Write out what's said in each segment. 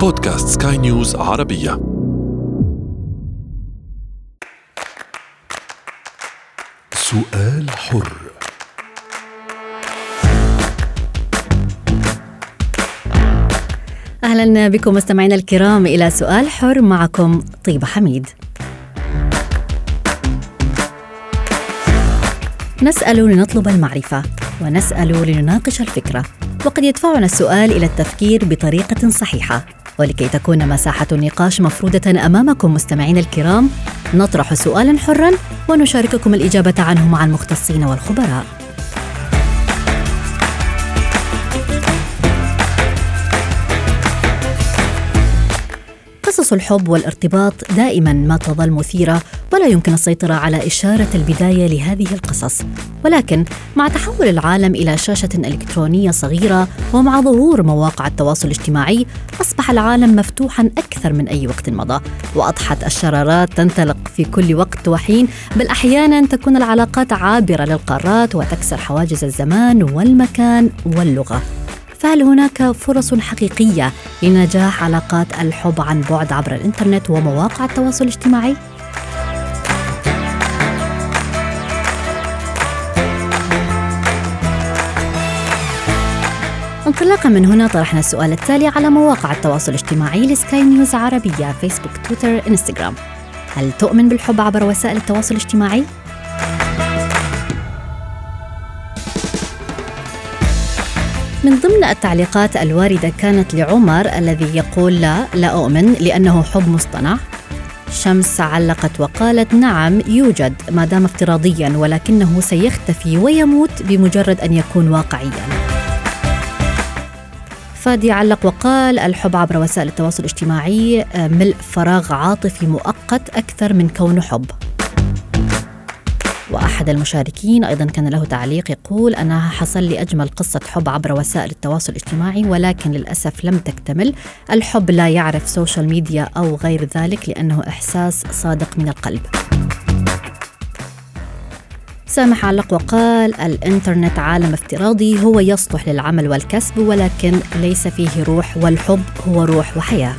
بودكاست سكاي نيوز عربية. سؤال حر. أهلا بكم مستمعينا الكرام إلى سؤال حر معكم طيبه حميد. نسأل لنطلب المعرفة ونسأل لنناقش الفكرة وقد يدفعنا السؤال إلى التفكير بطريقة صحيحة. ولكي تكون مساحة النقاش مفروده أمامكم مستمعينا الكرام نطرح سؤالا حرا ونشارككم الإجابة عنه مع المختصين والخبراء. قصص الحب والارتباط دائما ما تظل مثيرة ولا يمكن السيطرة على إشارة البداية لهذه القصص. ولكن مع تحول العالم إلى شاشة إلكترونية صغيرة ومع ظهور مواقع التواصل الاجتماعي أصبح العالم مفتوحا أكثر من أي وقت مضى. وأضحت الشرارات تنطلق في كل وقت وحين بل أحيانا تكون العلاقات عابرة للقارات وتكسر حواجز الزمان والمكان واللغة. فهل هناك فرص حقيقية لنجاح علاقات الحب عن بعد عبر الإنترنت ومواقع التواصل الاجتماعي انطلاقا من هنا طرحنا السؤال التالي على مواقع التواصل الاجتماعي لسكاي نيوز عربية فيسبوك تويتر إنستغرام هل تؤمن بالحب عبر وسائل التواصل الاجتماعي؟ من ضمن التعليقات الواردة كانت لعمر الذي يقول لا لا أؤمن لأنه حب مصطنع. شمس علقت وقالت نعم يوجد ما دام افتراضيا ولكنه سيختفي ويموت بمجرد أن يكون واقعيا. فادي علق وقال الحب عبر وسائل التواصل الاجتماعي ملء فراغ عاطفي مؤقت أكثر من كونه حب. وأحد المشاركين أيضا كان له تعليق يقول أنا حصل لي أجمل قصة حب عبر وسائل التواصل الاجتماعي ولكن للأسف لم تكتمل. الحب لا يعرف social media أو غير ذلك لأنه إحساس صادق من القلب. سامح علق وقال الإنترنت عالم افتراضي هو يصلح للعمل والكسب ولكن ليس فيه روح والحب هو روح وحياة.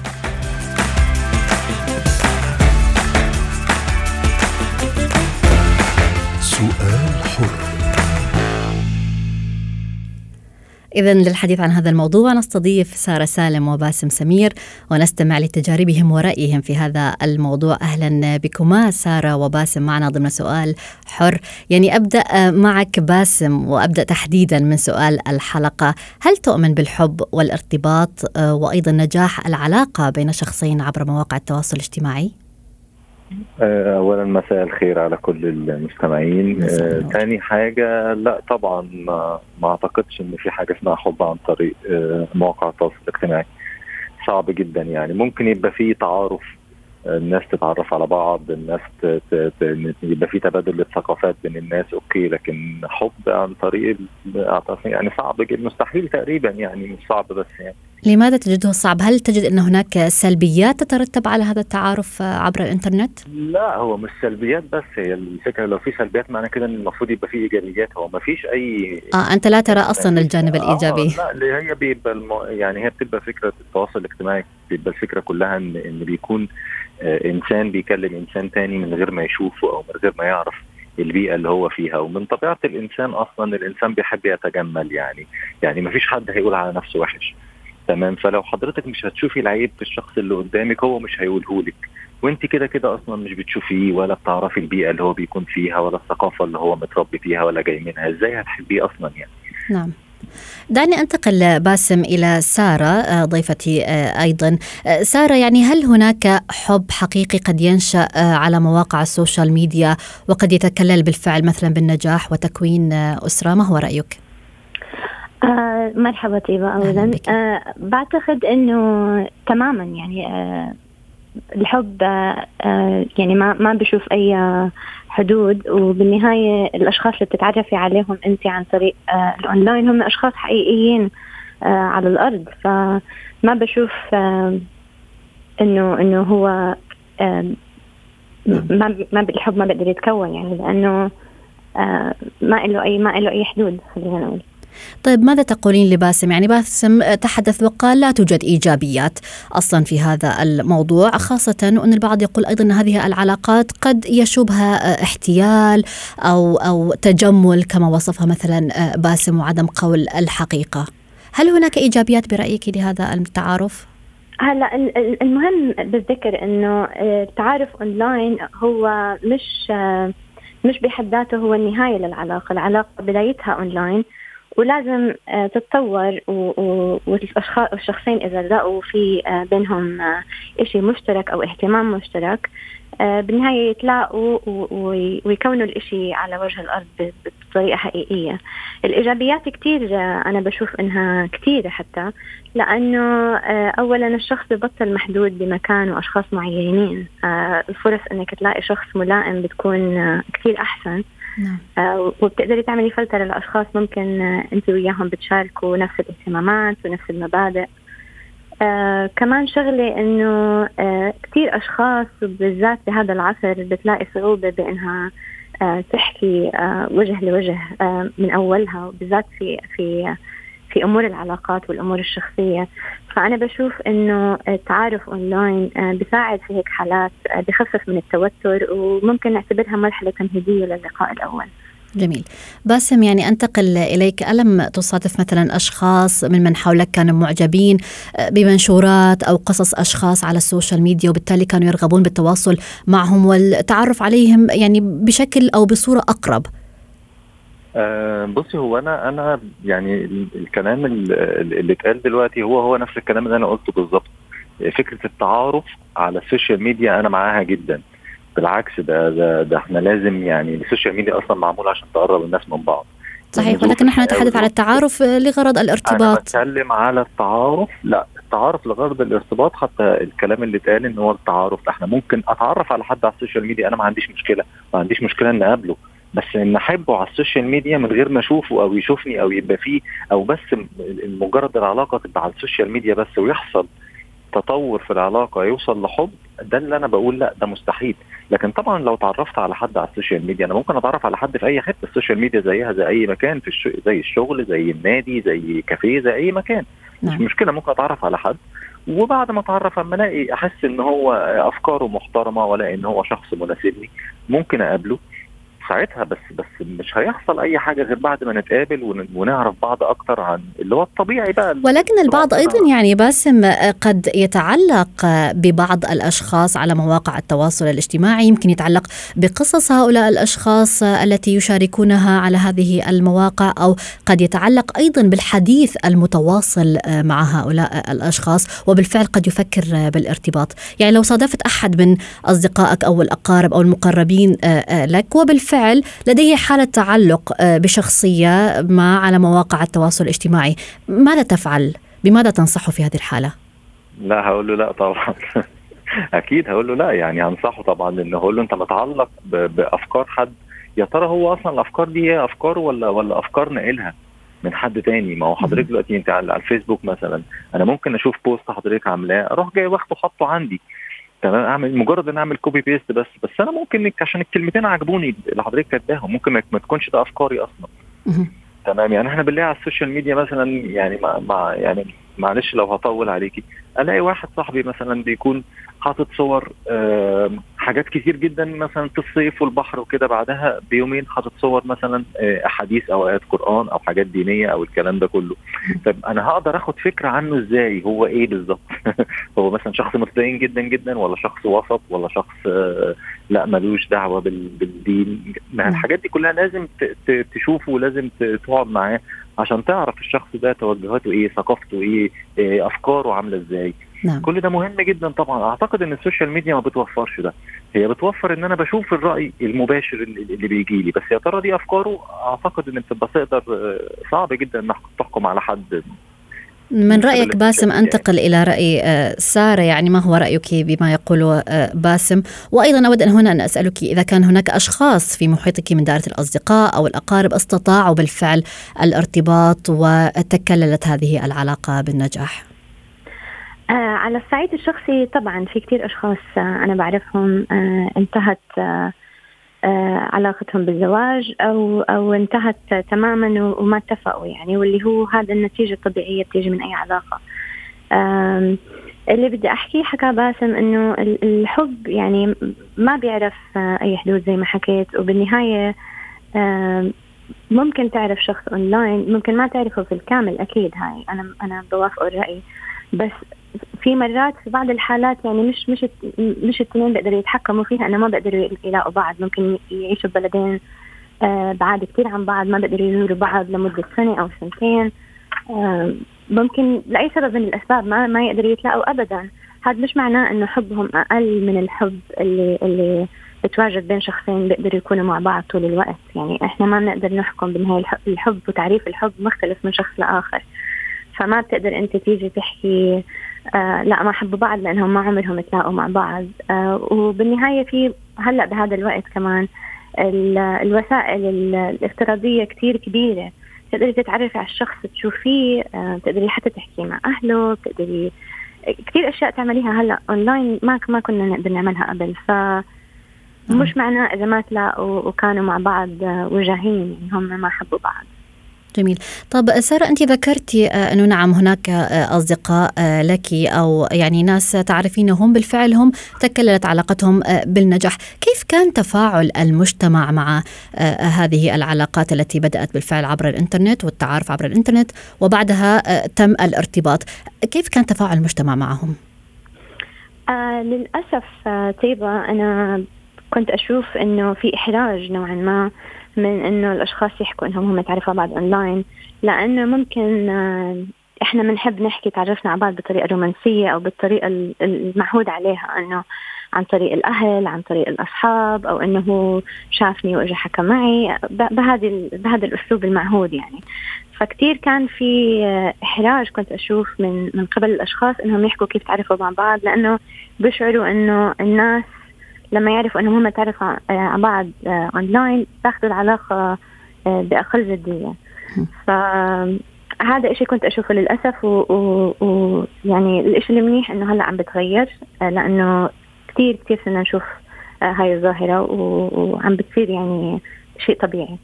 إذا للحديث عن هذا الموضوع نستضيف سارة سالم وباسم سمير ونستمع لتجاربهم ورأيهم في هذا الموضوع. أهلا بكما. سارة وباسم معنا ضمن سؤال حر. يعني أبدأ معك باسم وأبدأ تحديدا من سؤال الحلقة. هل تؤمن بالحب والارتباط؟ وأيضا نجاح العلاقة بين شخصين عبر مواقع التواصل الاجتماعي؟ اولا مساء الخير على كل المستمعين. مساء آه، حاجة لا طبعا ما, أعتقدش إن في حاجة اسمها حب عن طريق آه، مواقع التواصل الاجتماعي. صعب جدا يعني. ممكن يبقى في تعارف آه، الناس تتعرف على بعض الناس يبقى في تبادل للثقافات بين الناس أوكي لكن حب عن طريق يعني صعب مستحيل تقريبا يعني مش صعب بس يعني لماذا تجده صعب؟ هل تجد أن هناك سلبيات تترتب على هذا التعارف عبر الإنترنت؟ لا هو مش سلبيات بس هي الفكرة لو في سلبيات معنى كده إن المفروض يبقى في إيجابيات هو ما فيش أي آه أنت لا ترى أصلا الجانب آه، الإيجابي لا اللي هي بيبقى الم... يعني هي بتبقى فكرة التواصل الاجتماعي بيبقى الفكرة كلها ان إن بيكون آه إنسان بيكلم إنسان تاني من غير ما يشوفه أو من غير ما يعرف البيئة اللي هو فيها. ومن طبيعة الإنسان أصلا الإنسان بيحب يتجمل يعني. يعني ما فيش حد هيقول على نفسه وحش. تمام؟ فلو حضرتك مش هتشوفي العيب في الشخص اللي قدامك هو مش هيقوله لك. وإنت كده كده أصلا مش بتشوفيه ولا بتعرفي البيئة اللي هو بيكون فيها ولا الثقافة اللي هو متربي فيها ولا جاي منها. إزاي هتحبيه أصلا يعني؟ نعم. دعني أنتقل باسم إلى سارة آه، ضيفتي آه، أيضا. آه، سارة يعني هل هناك حب حقيقي قد ينشأ على مواقع ال social media وقد يتكلل بالفعل مثلا بالنجاح وتكوين أسرة؟ ما هو رأيك؟ آه مرحبا طيبة أولا. آه بعتقد أنه تماما يعني آه الحب آه يعني ما ما بشوف أي حدود وبالنهاية الأشخاص اللي بتتعرفي عليهم أنت عن طريق آه الأونلاين هم أشخاص حقيقيين آه على الأرض. فما بشوف آه إنه إنه هو ما ما الحب ما بيقدر يتكون يعني لأنه آه ما له أي ما له أي حدود خلينا نقول. طيب ماذا تقولين لباسم؟ يعني باسم تحدث وقال لا توجد إيجابيات أصلا في هذا الموضوع خاصة أن البعض يقول أيضا أن هذه العلاقات قد يشوبها احتيال أو, أو تجمل كما وصفها مثلا باسم وعدم قول الحقيقة. هل هناك إيجابيات برأيك لهذا التعارف؟ هلا المهم بالذكر إنه التعارف أونلاين هو مش مش بحد ذاته هو النهاية للعلاقة، العلاقة بدايتها أونلاين ولازم آه، تتطور والشخصين إذا لقوا في آه، بينهم آه، شيء مشترك أو اهتمام مشترك بالنهاية يتلاقوا ويكونوا الإشي على وجه الأرض بطريقة حقيقية. الإيجابيات كتير أنا بشوف إنها كتيرة حتى لأنه أولا الشخص ببطل محدود بمكان وأشخاص معينين الفرص إنك تلاقي شخص ملائم بتكون كتير أحسن. نعم. آه وبتقدري تعملي فلترة لأشخاص ممكن آه أنت وياهم بتشاركوا نفس الاهتمامات ونفس المبادئ آه كمان شغلة إنه آه كثير أشخاص بالذات بهذا العصر بتلاقي صعوبة بإنها آه تحكي آه وجه لوجه آه من أولها وبالذات في في في أمور العلاقات والأمور الشخصية فأنا بشوف إنه التعارف أونلاين آه، بيساعد في هيك حالات آه، بخفف من التوتر وممكن نعتبرها مرحلة تمهيدية للقاء الأول. جميل. باسم يعني أنتقل إليك. ألم تصادف مثلا أشخاص من من حولك كانوا معجبين آه، بمنشورات أو قصص أشخاص على ال social media وبالتالي كانوا يرغبون بالتواصل معهم والتعرف عليهم يعني بشكل أو بصورة أقرب؟ أه بصي هو أنا أنا يعني الكلام اللي اتقال دلوقتي هو هو نفس الكلام اللي أنا قلته بالظبط. فكرة التعارف على ال social media أنا معاها جدا. بالعكس ده ده, ده إحنا لازم يعني ال social media أصلا معمولة عشان تقرب الناس من بعض. صحيح يعني ولكن نحن نتحدث على التعارف لغرض الارتباط. أنا بتكلم على التعارف. لا التعارف لغرض الارتباط حتى الكلام اللي اتقال إن هو التعارف إحنا ممكن أتعرف على حد على ال social media أنا ما عنديش مشكلة. ما عنديش مشكلة ان أقابله. بس ان احبه على ال social media من غير ما أشوفه أو يشوفني أو يبقى فيه أو بس مجرد العلاقة تبقى على ال social media بس ويحصل تطور في العلاقة يوصل لحب ده اللي أنا بقول لأ ده مستحيل. لكن طبعا لو تعرفت على حد على ال social media أنا ممكن أتعرف على حد في أي حتة ال social media زيها زي أي مكان في الش... زي الشغل زي النادي زي كافيه زي أي مكان. نعم. مش مشكلة ممكن أتعرف على حد. وبعد ما أتعرف أما ألاقي أحس إن هو أفكاره محترمة ولا إن هو شخص مناسبني ممكن أقابله. ساعتها بس بس مش هيحصل أي حاجة غير بعد ما نتقابل ونعرف بعض أكتر عن اللي هو الطبيعي بقى. ولكن البعض أيضا يعني باسم قد يتعلق ببعض الأشخاص على مواقع التواصل الاجتماعي يمكن يتعلق بقصص هؤلاء الأشخاص التي يشاركونها على هذه المواقع أو قد يتعلق أيضا بالحديث المتواصل مع هؤلاء الأشخاص وبالفعل قد يفكر بالارتباط. يعني لو صادفت أحد من أصدقائك أو الأقارب أو المقربين لك وبالفعل بالفعل لديه حالة تعلق آه، بشخصية ما على مواقع التواصل الاجتماعي. ماذا تفعل؟ بماذا تنصحه في هذه الحالة؟ لا هقول له لا طبعا. أكيد هقول له لا يعني أنصحه طبعا انه هقول له أنت متعلق بأفكار حد. يا ترى هو أصلا الافكار دي هي افكار ولا ولا أفكار ناقلها من حد تاني؟ ما هو حضرتك دلوقتي أنت على الفيسبوك مثلا. أنا ممكن أشوف post حضرتك عاملاه أروح جاي واخده حاطه عندي. تمام اعمل مجرد إن أعمل copy paste بس بس أنا ممكن عشان الكلمتين عجبوني اللي حضرتك كاتباهم ممكن ما تكونش ده أفكاري أصلا. تمام؟ يعني إحنا بنلاقي على ال social media مثلا يعني مع, مع يعني معلش لو هطول عليكي ألاقي واحد صاحبي مثلا بيكون حاطط صور حاجات كتير جدا مثلا في الصيف والبحر وكده. بعدها بيومين حاطط صور مثلا آه، أحاديث أو آيات قرآن أو حاجات دينية أو الكلام ده كله. طب أنا هقدر آخد فكرة عنه إزاي؟ هو إيه بالظبط؟ هو مثلا شخص متدين جدا جدا ولا شخص وسط ولا شخص آه، لا ملوش دعوة بال- بالدين؟ ما الحاجات دي كلها لازم تشوفه ولازم تقعد معاه عشان تعرف الشخص ده توجهاته إيه ثقافته إيه إيه، أفكاره عاملة إزاي. نعم. كل ده مهم جدا طبعا. أعتقد إن ال social media ما بتوفرش ده. هي بتوفر إن أنا بشوف الرأي المباشر اللي بيجي لي. بس يا ترى دي أفكاره؟ أعتقد إن بتبقى تقدر آه، صعب جدا إنك تحكم على حد. من رأيك باسم. أنتقل إلى رأي آه، سارة. يعني ما هو رأيك بما يقوله آه، باسم؟ وأيضا أود أن هنا أن أسألك إذا كان هناك أشخاص في محيطك من دائرة الأصدقاء أو الأقارب استطاعوا بالفعل الارتباط وتكللت هذه العلاقة بالنجاح. آه على الصعيد الشخصي طبعا في كتير أشخاص آه أنا بعرفهم آه انتهت علاقتهم بالزواج أو أو انتهت تماما وما اتفقوا يعني واللي هو هذا النتيجة الطبيعية بتيجي من أي علاقة. آم، اللي بدي أحكيه حكى باسم ال- الحب يعني ما بيعرف أي حدود زي ما حكيت وبالنهاية آم، ممكن تعرف شخص أونلاين ممكن ما تعرفه في الكامل أكيد هاي أنا أنا بوافق الرأي. بس في مرات في بعض الحالات يعني مش مش مش الاثنين بيقدروا يتحكموا فيها انه ما بيقدروا يلاقوا بعض ممكن يعيشوا ببلدين آه، بعاد كثير عن بعض ما بيقدروا يزوروا بعض لمدة سنة أو سنتين آه، ممكن لأي سبب من الأسباب ما ما يقدروا يتلاقوا ابدا. هذا مش معناه إنه حبهم أقل من الحب اللي اللي بتواجد بين شخصين بيقدروا يكونوا مع بعض طول الوقت. يعني إحنا ما بنقدر نحكم الح- الحب وتعريف الحب مختلف من شخص لآخر. فما بتقدر أنت تيجي تحكي آه لا ما حبوا بعض لأنهم ما عمرهم تلاقوا مع بعض. آه وبالنهاية في هلأ بهذا الوقت كمان ال- الوسائل ال- الافتراضية كتير كبيرة. تقدري تتعرفي على الشخص تشوفيه آه بتقدري حتى تحكي مع أهله بتقدري كثير أشياء تعمليها هلأ اونلاين ما ما كنا نقدر نعملها قبل. ف مش معناه إذا ما تلاقوا وكانوا مع بعض آه، وجاهين يعني هم ما حبوا بعض. جميل. طب سارة أنت ذكرتي آه، أنه نعم هناك آه، أصدقاء آه، لك أو يعني ناس تعرفينهم بالفعل هم تكللت علاقتهم بالنجاح. كيف كان تفاعل المجتمع مع هذه العلاقات التي بدأت بالفعل عبر الإنترنت والتعارف عبر الإنترنت وبعدها تم الارتباط؟ كيف كان تفاعل المجتمع معهم؟ آه للأسف آه طيبة أنا كنت أشوف إنه في إحراج نوعا ما من إنه الأشخاص يحكوا إنهم هم تعرفوا بعض أونلاين لأنه ممكن آه إحنا بنحب نحكي تعرفنا على بعض بطريقة رومانسية أو بالطريقة ال- المعهود عليها إنه عن طريق الأهل عن طريق الأصحاب أو إنه هو شافني وإجا حكى معي. بهذه بهذا الأسلوب المعهود يعني. فكتير كان في آه، إحراج كنت أشوف من من قبل الأشخاص إنهم يحكوا كيف تعرفوا مع بعض لأنه بيشعروا إنه الناس لما يعرفوا إنهم هم تعرفوا آه، على بعض آه، أونلاين بياخذوا العلاقة آه، بأقل جدية فهذا إشي كنت أشوفه للأسف ويعني. يعني الإشي المنيح إنه هلأ عم بتغير آه، لأنه كتير كتير صرنا نشوف آه، هاي الظاهرة و... وعم بتصير يعني شيء طبيعي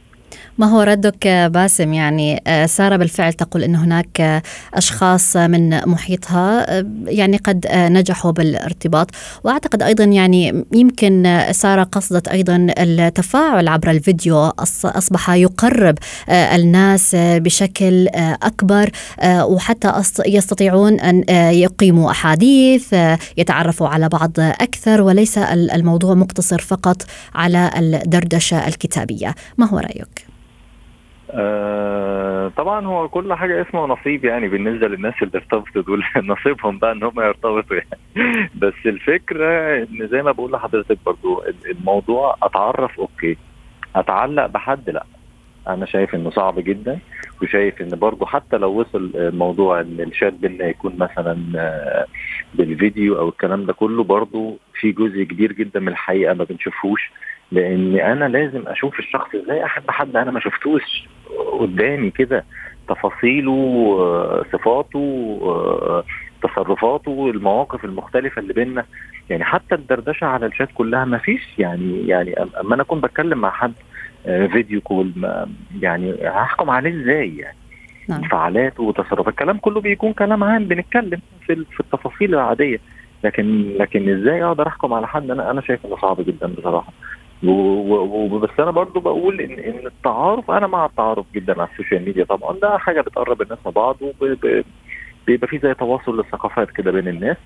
ما هو ردك باسم؟ يعني آه، سارة بالفعل تقول أن هناك آه، أشخاص من محيطها آه، يعني قد نجحوا بالارتباط. وأعتقد أيضا يعني يمكن سارة قصدت أيضا التفاعل عبر الفيديو أص- أصبح يقرب الناس بشكل أكبر وحتى يستطيعون أن يقيموا أحاديث يتعرفوا على بعض أكثر وليس ال- الموضوع مقتصر فقط على الدردشة الكتابية. ما هو رأيك؟ آه طبعا هو كل حاجة اسمه نصيب يعني بالنسبة للناس اللي ارتبطوا دول. نصيبهم بقى إن هم يرتبطوا يعني. بس الفكرة إن زي ما بقول لحضرتك برضو الموضوع أتعرف أوكي أتعلق بحد لأ. أنا شايف إنه صعب جدا وشايف إن برضو حتى لو وصل موضوع إن الشات بينا يكون مثلا آه، بالفيديو أو الكلام ده كله برضو في جزء كبير جدا من الحقيقة ما بنشوفوش. لأن أنا لازم أشوف الشخص إزاي. أحب حد أنا ما شفتوش قدامي كده تفاصيله آه، صفاته آه، تصرفاته المواقف المختلفة اللي بينا. يعني حتى الدردشة على الشات كلها ما فيش يعني يعني أما أنا أكون بتكلم مع حد آه، video call يعني هحكم عليه إزاي يعني؟ نعم. انفعالاته وتصرفات الكلام كله بيكون كلام عام بنتكلم في في التفاصيل العادية. لكن لكن إزاي أقدر أحكم على حد؟ أنا أنا شايف إنه صعب جدا بصراحة. وبس أنا برضو بقول ان إن التعارف أنا مع التعارف جدا على ال social media. طبعا ده حاجة بتقرب الناس من بعض وبيبقى في زي تواصل للثقافات كده بين الناس.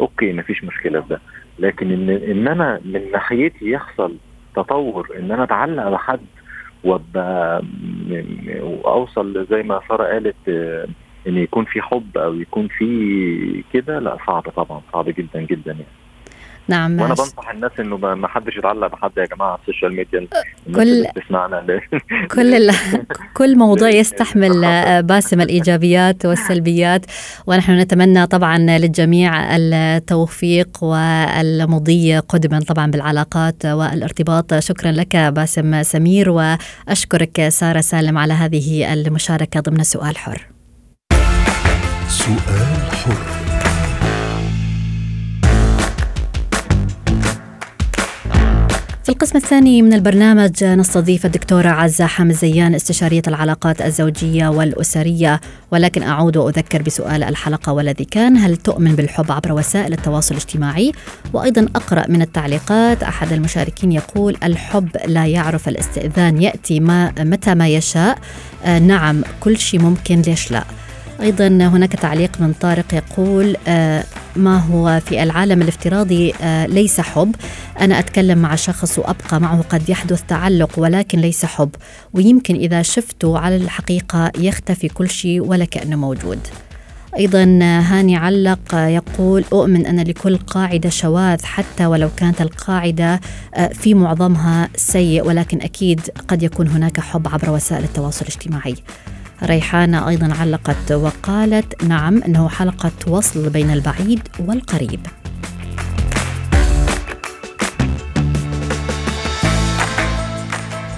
okay مفيش مشكلة في ده. لكن ان إن أنا من ناحيتي يحصل تطور إن أنا أتعلق بحد وأبقى واوصل زي ما سارة قالت إن يكون في حب أو يكون في كده لا صعب طبعا صعب جدا جدا يعني. نعم وأنا بنصح الناس إنه ما حدش يتعلق بحد يا جماعة على ال social media. كل تسمعنا كل ال... كل موضوع يستحمل باسم الإيجابيات والسلبيات. ونحن نتمنى طبعا للجميع التوفيق والمضي قدما طبعا بالعلاقات والارتباط. شكرا لك باسم سمير وأشكرك سارة سالم على هذه المشاركة ضمن سؤال حر. سؤال حر. القسم الثاني من البرنامج نستضيف الدكتورة عزة حامد زيان استشارية العلاقات الزوجية والأسرية. ولكن أعود وأذكر بسؤال الحلقة والذي كان هل تؤمن بالحب عبر وسائل التواصل الاجتماعي؟ وأيضا أقرأ من التعليقات أحد المشاركين يقول الحب لا يعرف الاستئذان يأتي ما متى ما يشاء. آه نعم كل شيء ممكن ليش لا أيضا هناك تعليق من طارق يقول آه ما هو في العالم الافتراضي آه ليس حب. أنا أتكلم مع شخص وأبقى معه قد يحدث تعلق ولكن ليس حب. ويمكن إذا شفته على الحقيقة يختفي كل شيء ولا كأنه موجود. أيضا هاني علق يقول أؤمن أن لكل قاعدة شواذ حتى ولو كانت القاعدة آه، في معظمها سيء ولكن أكيد قد يكون هناك حب عبر وسائل التواصل الاجتماعي. ريحانة أيضا علقت وقالت نعم أنه حلقة وصل بين البعيد والقريب.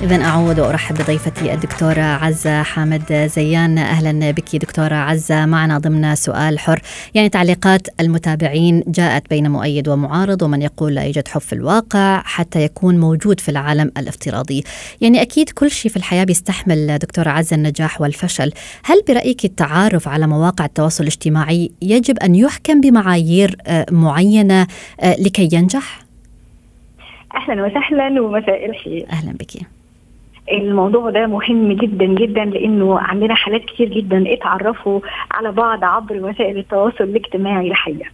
إذا أعود وأرحب بضيفتي الدكتورة عزة حامد زيان. أهلا بك دكتورة عزة. معنا ضمن سؤال حر يعني تعليقات المتابعين جاءت بين مؤيد ومعارض ومن يقول لا يوجد حب في الواقع حتى يكون موجود في العالم الافتراضي. يعني أكيد كل شيء في الحياة بيستحمل دكتورة عزة النجاح والفشل. هل برأيك التعارف على مواقع التواصل الاجتماعي يجب أن يحكم بمعايير آه، معينة آه، لكي ينجح؟ أهلا وسهلا ومساء الخير. أهلا بك. الموضوع ده مهم جدا جدا لأنه عندنا حالات كتير جدا اتعرفوا على بعض عبر وسائل التواصل الاجتماعي الحقيقة.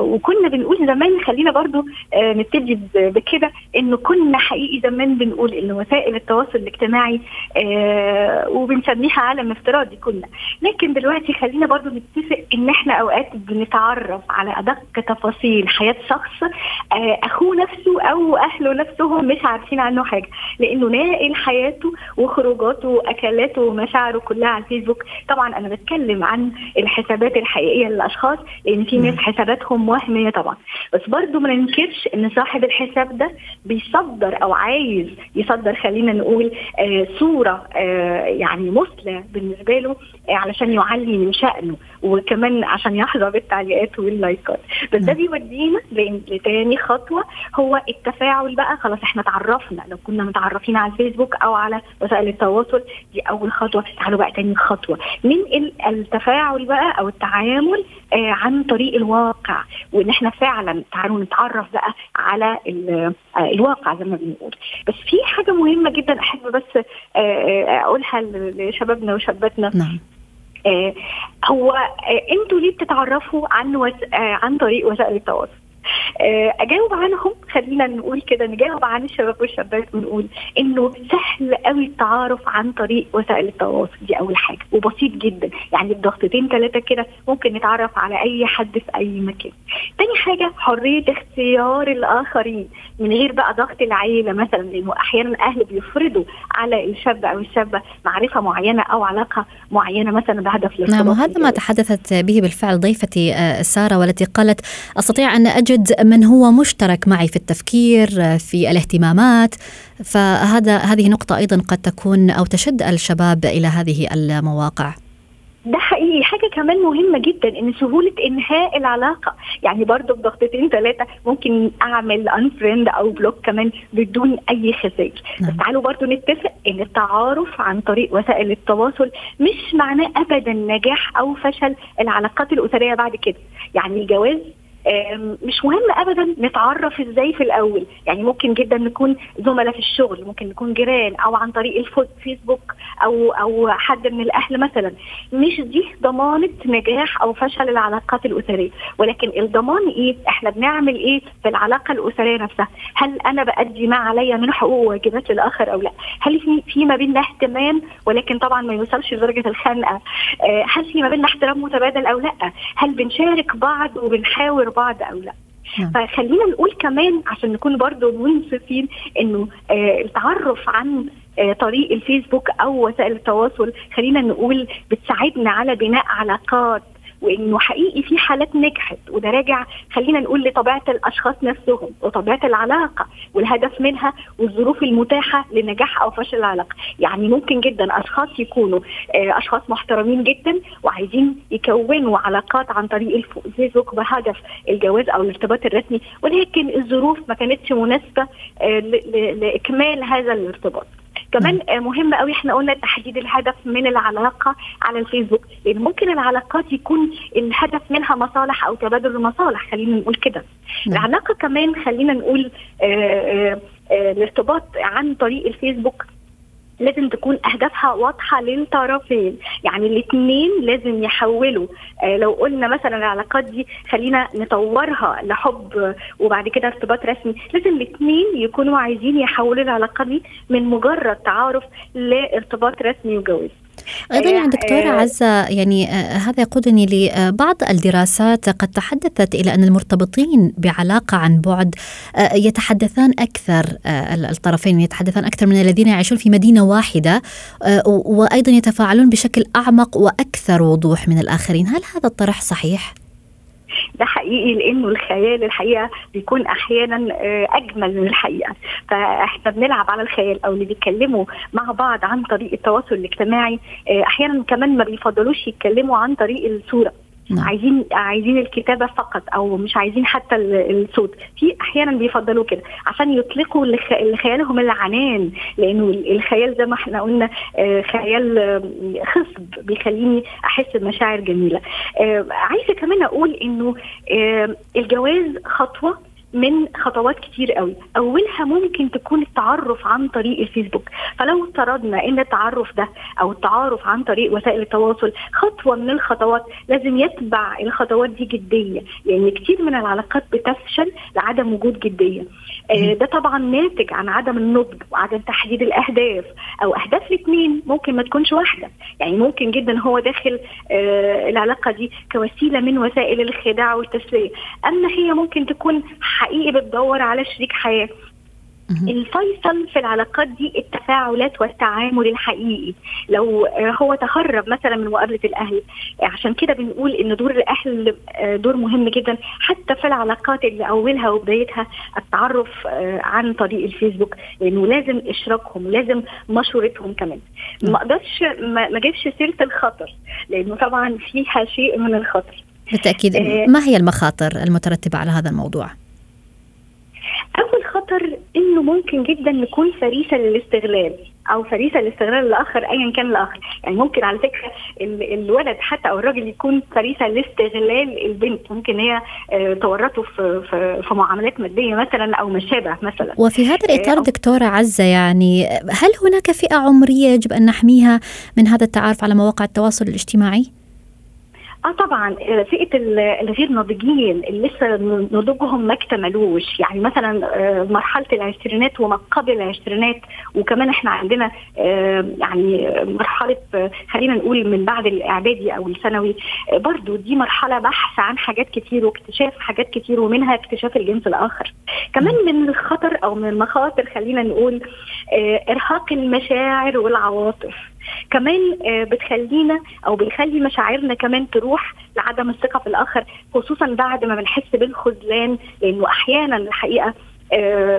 وكنا بنقول زمان خلينا برضو آه نبتدي بكده إنه كنا حقيقي زمان بنقول ان وسائل التواصل الاجتماعي آه وبنسميها عالم افتراضي كنا لكن دلوقتي خلينا برضو نتفق إن إحنا أوقات بنتعرف على أدق تفاصيل حياة شخص آه أخوه نفسه أو أهله نفسهم مش عارفين عنه حاجة. لأنه ناقل حياته وخروجاته وأكلاته ومشاعره كلها على الفيسبوك. طبعا أنا بتكلم عن الحسابات الحقيقية للأشخاص لأن في ناس حساباتهم وهمية طبعا. بس برضو ما ننكرش إن صاحب الحساب ده بيصدر أو عايز يصدر خلينا نقول آه صورة آه يعني مثلى بالنسبة له آه علشان يعلي من شأنه وكمان عشان يحظى بالتعليقات واللايكات. بس ده بيودينا لتاني خطوة هو التفاعل بقى. خلاص إحنا تعرفنا لو كنا متعرفين على الفيسبوك أو على وسائل التواصل دي أول خطوة. تعالوا بقى تاني خطوة. ننقل التفاعل بقى أو التعامل عن طريق الواقع. وإن إحنا فعلا تعالوا نتعرف بقى على آه الواقع زي ما بنقول. بس في حاجة مهمة جدا أحب بس آه أقولها لشبابنا وشاباتنا. نعم. آه هو آه إنتوا ليه بتتعرفوا عن وس... آه عن طريق وسائل التواصل؟ أجاوب عنهم. خلينا نقول كده نجاوب عن الشباب والشابات ونقول إنه سهل قوي التعارف عن طريق وسائل التواصل. دي أول حاجة وبسيط جدا. يعني بضغطتين ثلاثة كده ممكن نتعرف على أي حد في أي مكان. تاني حاجة حرية اختيار الآخرين. من غير بقى ضغط العيلة مثلا لأنه أحيانا الأهل بيفرضوا على الشاب أو الشابة معرفة معينة أو علاقة معينة مثلا بهدف الارتباط نعم وهذا ما تحدثت به بالفعل ضيفتي سارة والتي قالت أستطيع أن أجد من هو مشترك معي في التفكير في الاهتمامات. فهذا هذه نقطة أيضا قد تكون أو تشد الشباب إلى هذه المواقع. ده حقيقي. حاجة كمان مهمة جدا إن سهولة إنهاء العلاقة. يعني برضو بضغطتين ثلاثة ممكن أعمل unfriend أو block كمان بدون أي خسائر. نعم. بس تعالوا برضو نتفق إن التعارف عن طريق وسائل التواصل مش معناه ابدا نجاح أو فشل العلاقات الأسرية بعد كده. يعني الجواز مش مهم ابدا نتعرف إزاي في الأول. يعني ممكن جدا نكون زملاء في الشغل ممكن نكون جيران أو عن طريق الفيسبوك أو أو حد من الأهل مثلا. مش دي ضمانة نجاح أو فشل العلاقات الأسرية. ولكن الضمان إيه؟ إحنا بنعمل إيه في العلاقة الأسرية نفسها؟ هل أنا بأدي ما عليا من حقوق وواجبات للاخر أو لا؟ هل في في ما بيننا اهتمام ولكن طبعا ما يوصلش لدرجة الخنقة. آه، هل في ما بيننا احترام متبادل أو لا؟ هل بنشارك بعض وبنحاور بعض أو لا نعم. فخلينا نقول كمان عشان نكون برضو منصفين إنه آه التعرف عن آه طريق الفيسبوك أو وسائل التواصل خلينا نقول بتساعدنا على بناء علاقات وإنه حقيقي في حالات نجحت وده راجع خلينا نقول لطبيعة الأشخاص نفسهم وطبيعة العلاقة والهدف منها والظروف المتاحة لنجاح أو فشل العلاقة، يعني ممكن جدا أشخاص يكونوا آه، أشخاص محترمين جدا وعايزين يكونوا علاقات عن طريق الف- الفيسبوك بهدف الجواز أو الارتباط الرسمي ولكن الظروف ما كانتش مناسبة آه، لإكمال هذا الارتباط. كمان آه، مهم قوي إحنا قلنا تحديد الهدف من العلاقة على الفيسبوك لأن ممكن العلاقات يكون الهدف منها مصالح أو تبادل المصالح خلينا نقول كده نعم. العلاقة كمان خلينا نقول آه، آه، آه، الارتباط عن طريق الفيسبوك لازم تكون أهدافها واضحة للطرفين. يعني الاثنين لازم يحولوا. آه لو قلنا مثلا العلاقات دي خلينا نطورها لحب وبعد كده ارتباط رسمي لازم الاثنين يكونوا عايزين يحولوا العلاقات دي من مجرد تعارف لارتباط رسمي وجواز. أيضا يعني دكتورة آه، عزة يعني آه، هذا يقودني لبعض الدراسات قد تحدثت إلى أن المرتبطين بعلاقة عن بعد آه، يتحدثان أكثر آه، الطرفين يتحدثان أكثر من الذين يعيشون في مدينة واحدة وأيضا يتفاعلون بشكل أعمق وأكثر وضوح من الآخرين، هل هذا الطرح صحيح؟ ده حقيقي لأنه الخيال الحقيقة بيكون أحيانا آه، أجمل من الحقيقة. فإحنا بنلعب على الخيال أو اللي بيتكلموا مع بعض عن طريق التواصل الاجتماعي آه، أحيانا كمان ما بيفضلوش يتكلموا عن طريق الصورة. نعم. عايزين عايزين الكتابة فقط أو مش عايزين حتى ال- الصوت في أحيانا بيفضلوا كده عشان يطلقوا لخ- لخيالهم العنان لأنه ال- الخيال زي ما إحنا قلنا آه، خيال آه، خصب بيخليني أحس بمشاعر جميلة آه، عايزة كمان أقول إنه الجواز خطوة من خطوات كتير قوي. أولها ممكن تكون التعرف عن طريق الفيسبوك. فلو افترضنا إن التعرف ده أو التعارف عن طريق وسائل التواصل خطوة من الخطوات لازم يتبع الخطوات دي جدية. لأن كتير من العلاقات بتفشل لعدم وجود جدية. آه، ده طبعا ناتج عن عدم النضج وعدم تحديد الأهداف أو أهداف الاثنين ممكن ما تكونش واحدة. يعني ممكن جدا هو داخل آه، العلاقة دي كوسيلة من وسائل الخداع والتسلية. أما هي ممكن تكون حقيقي بتدور على شريك حياة. الفيصل في العلاقات دي التفاعلات والتعامل الحقيقي. لو هو تهرب مثلا من مقابلة الأهل عشان كده بنقول إن دور الأهل آه، دور مهم جدا. حتى في العلاقات اللي أولها وبدايتها التعرف آه، عن طريق الفيسبوك لأنه لازم إشراكهم لازم مشورتهم كمان. ما أقدرش ما ما اجيبش سيرة الخطر لأنه طبعا فيها شيء من الخطر. بالتأكيد. آه، ما هي المخاطر المترتبة على هذا الموضوع؟ أول خطر إنه ممكن جدا نكون فريسة للاستغلال أو فريسة للاستغلال الآخر ايا كان الآخر. يعني ممكن على فكرة ال- الولد حتى أو الراجل يكون فريسة لاستغلال البنت. ممكن هي آه، تورطه في في في معاملات مادية مثلا أو ما شابه مثلا. وفي هذا الإطار آه، دكتورة عزة يعني هل هناك فئة عمرية يجب أن نحميها من هذا التعارف على مواقع التواصل الاجتماعي؟ آه طبعا آه، فئة ال- الغير ناضجين اللي لسه نضوجهم ما اكتملوش. يعني مثلا آه، مرحلة العشرينات وما قبل العشرينات وكمان إحنا عندنا آه، يعني مرحلة خلينا نقول من بعد الإعدادي أو الثانوي. برضو دي مرحلة بحث عن حاجات كتير واكتشاف حاجات كتير ومنها اكتشاف الجنس الآخر. كمان من الخطر أو من المخاطر خلينا نقول إرهاق المشاعر والعواطف. كمان آه، بتخلينا أو بيخلي مشاعرنا كمان تروح لعدم الثقة في الآخر خصوصا بعد ما بنحس بالخذلان لأنه أحيانا الحقيقة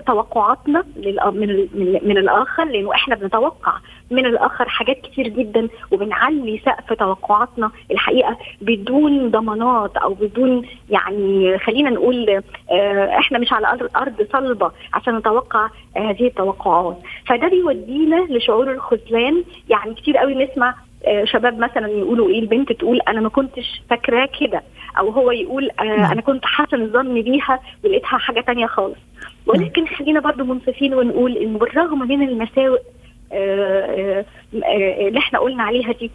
توقعاتنا للأ- من ال- من من الآخر لأنه إحنا بنتوقع من الآخر حاجات كتير جدا وبنعلي سقف توقعاتنا. الحقيقة بدون ضمانات أو بدون يعني خلينا نقول آه، إحنا مش على أرض صلبة عشان نتوقع آه، هذه التوقعات. فده بيودينا لشعور الخذلان. يعني كتير قوي نسمع آه، شباب مثلا يقولوا إيه البنت تقول أنا ما كنتش فاكراه كده أو هو يقول آه أنا كنت حسن الظن بيها ولقيتها حاجة تانية خالص. ولكن خلينا برضو منصفين ونقول إن بالرغم من المساوئ آه، آه، آه، اللي إحنا قلنا عليها دي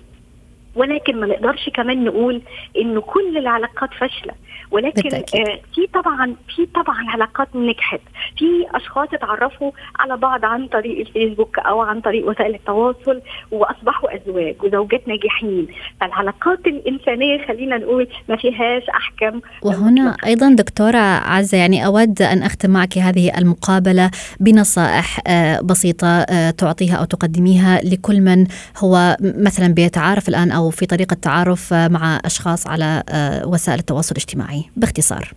ولكن ما نقدرش كمان نقول انه كل العلاقات فاشلة. ولكن بالتأكيد. آه في طبعا في طبعا علاقات نجحت في أشخاص اتعرفوا على بعض عن طريق الفيسبوك أو عن طريق وسائل التواصل وأصبحوا أزواج وزوجات ناجحين فالعلاقات الإنسانية خلينا نقول ما فيهاش أحكام وهنا مطلقة. أيضا دكتورة عزة يعني أود أن أختم معك هذه المقابلة بنصائح آه، بسيطة آه، تعطيها أو تقدميها لكل من هو مثلا بيتعارف الآن أو في طريقة تعارف مع أشخاص على آه، وسائل التواصل الاجتماعي باختصار.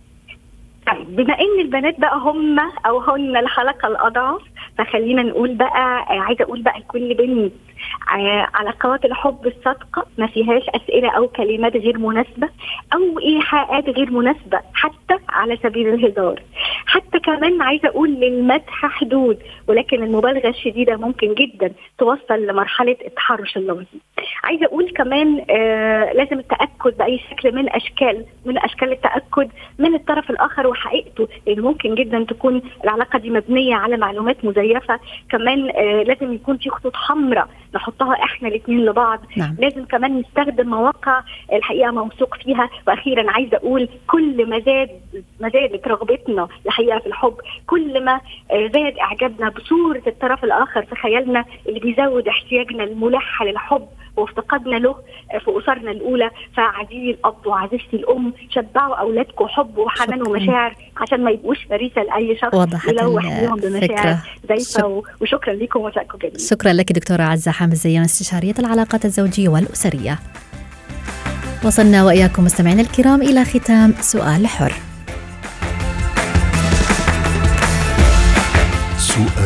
طيب بما إن البنات بقى هم أو هن الحلقة الأضعف فخلينا نقول بقى عايزة أقول بقى لكل بنت علاقات الحب الصادقة ما فيهاش أسئلة أو كلمات غير مناسبة أو إيحاءات غير مناسبة حتى على سبيل الهزار. حتى كمان عايزة أقول للمدح حدود ولكن المبالغة الشديدة ممكن جدا توصل لمرحلة التحرش اللفظي عايزة أقول كمان آه لازم التأكد بأي شكل من أشكال من أشكال التأكد من الطرف الآخر وحقيقته لأن ممكن جدا تكون العلاقة دي مبنية على معلومات مزيفة. كمان آه لازم يكون في خطوط حمراء نحطها إحنا الاثنين لبعض. نعم. لازم كمان نستخدم مواقع الحقيقة موثوق فيها. وأخيرا عايزة أقول كل ما زاد ما زادت رغبتنا الحقيقة في الحب كل ما آه، زاد إعجابنا بصورة الطرف الآخر في خيالنا اللي بيزود احتياجنا الملح للحب. وافتقادنا له آه، في أسرنا الأولى فعزيزي الأب وعزيزتي الأم شبعوا أولادكم حب وحنان. ومشاعر عشان ما يبقوش فريسة لأي شخص ليهم الفكرة. بمشاعر و- وشكرا لكم ومساءكم جميل شكرا لك دكتورة عزة حامد زيان استشارية العلاقات الزوجية والأسرية وصلنا وإياكم مستمعينا الكرام إلى ختام سؤال حر سؤال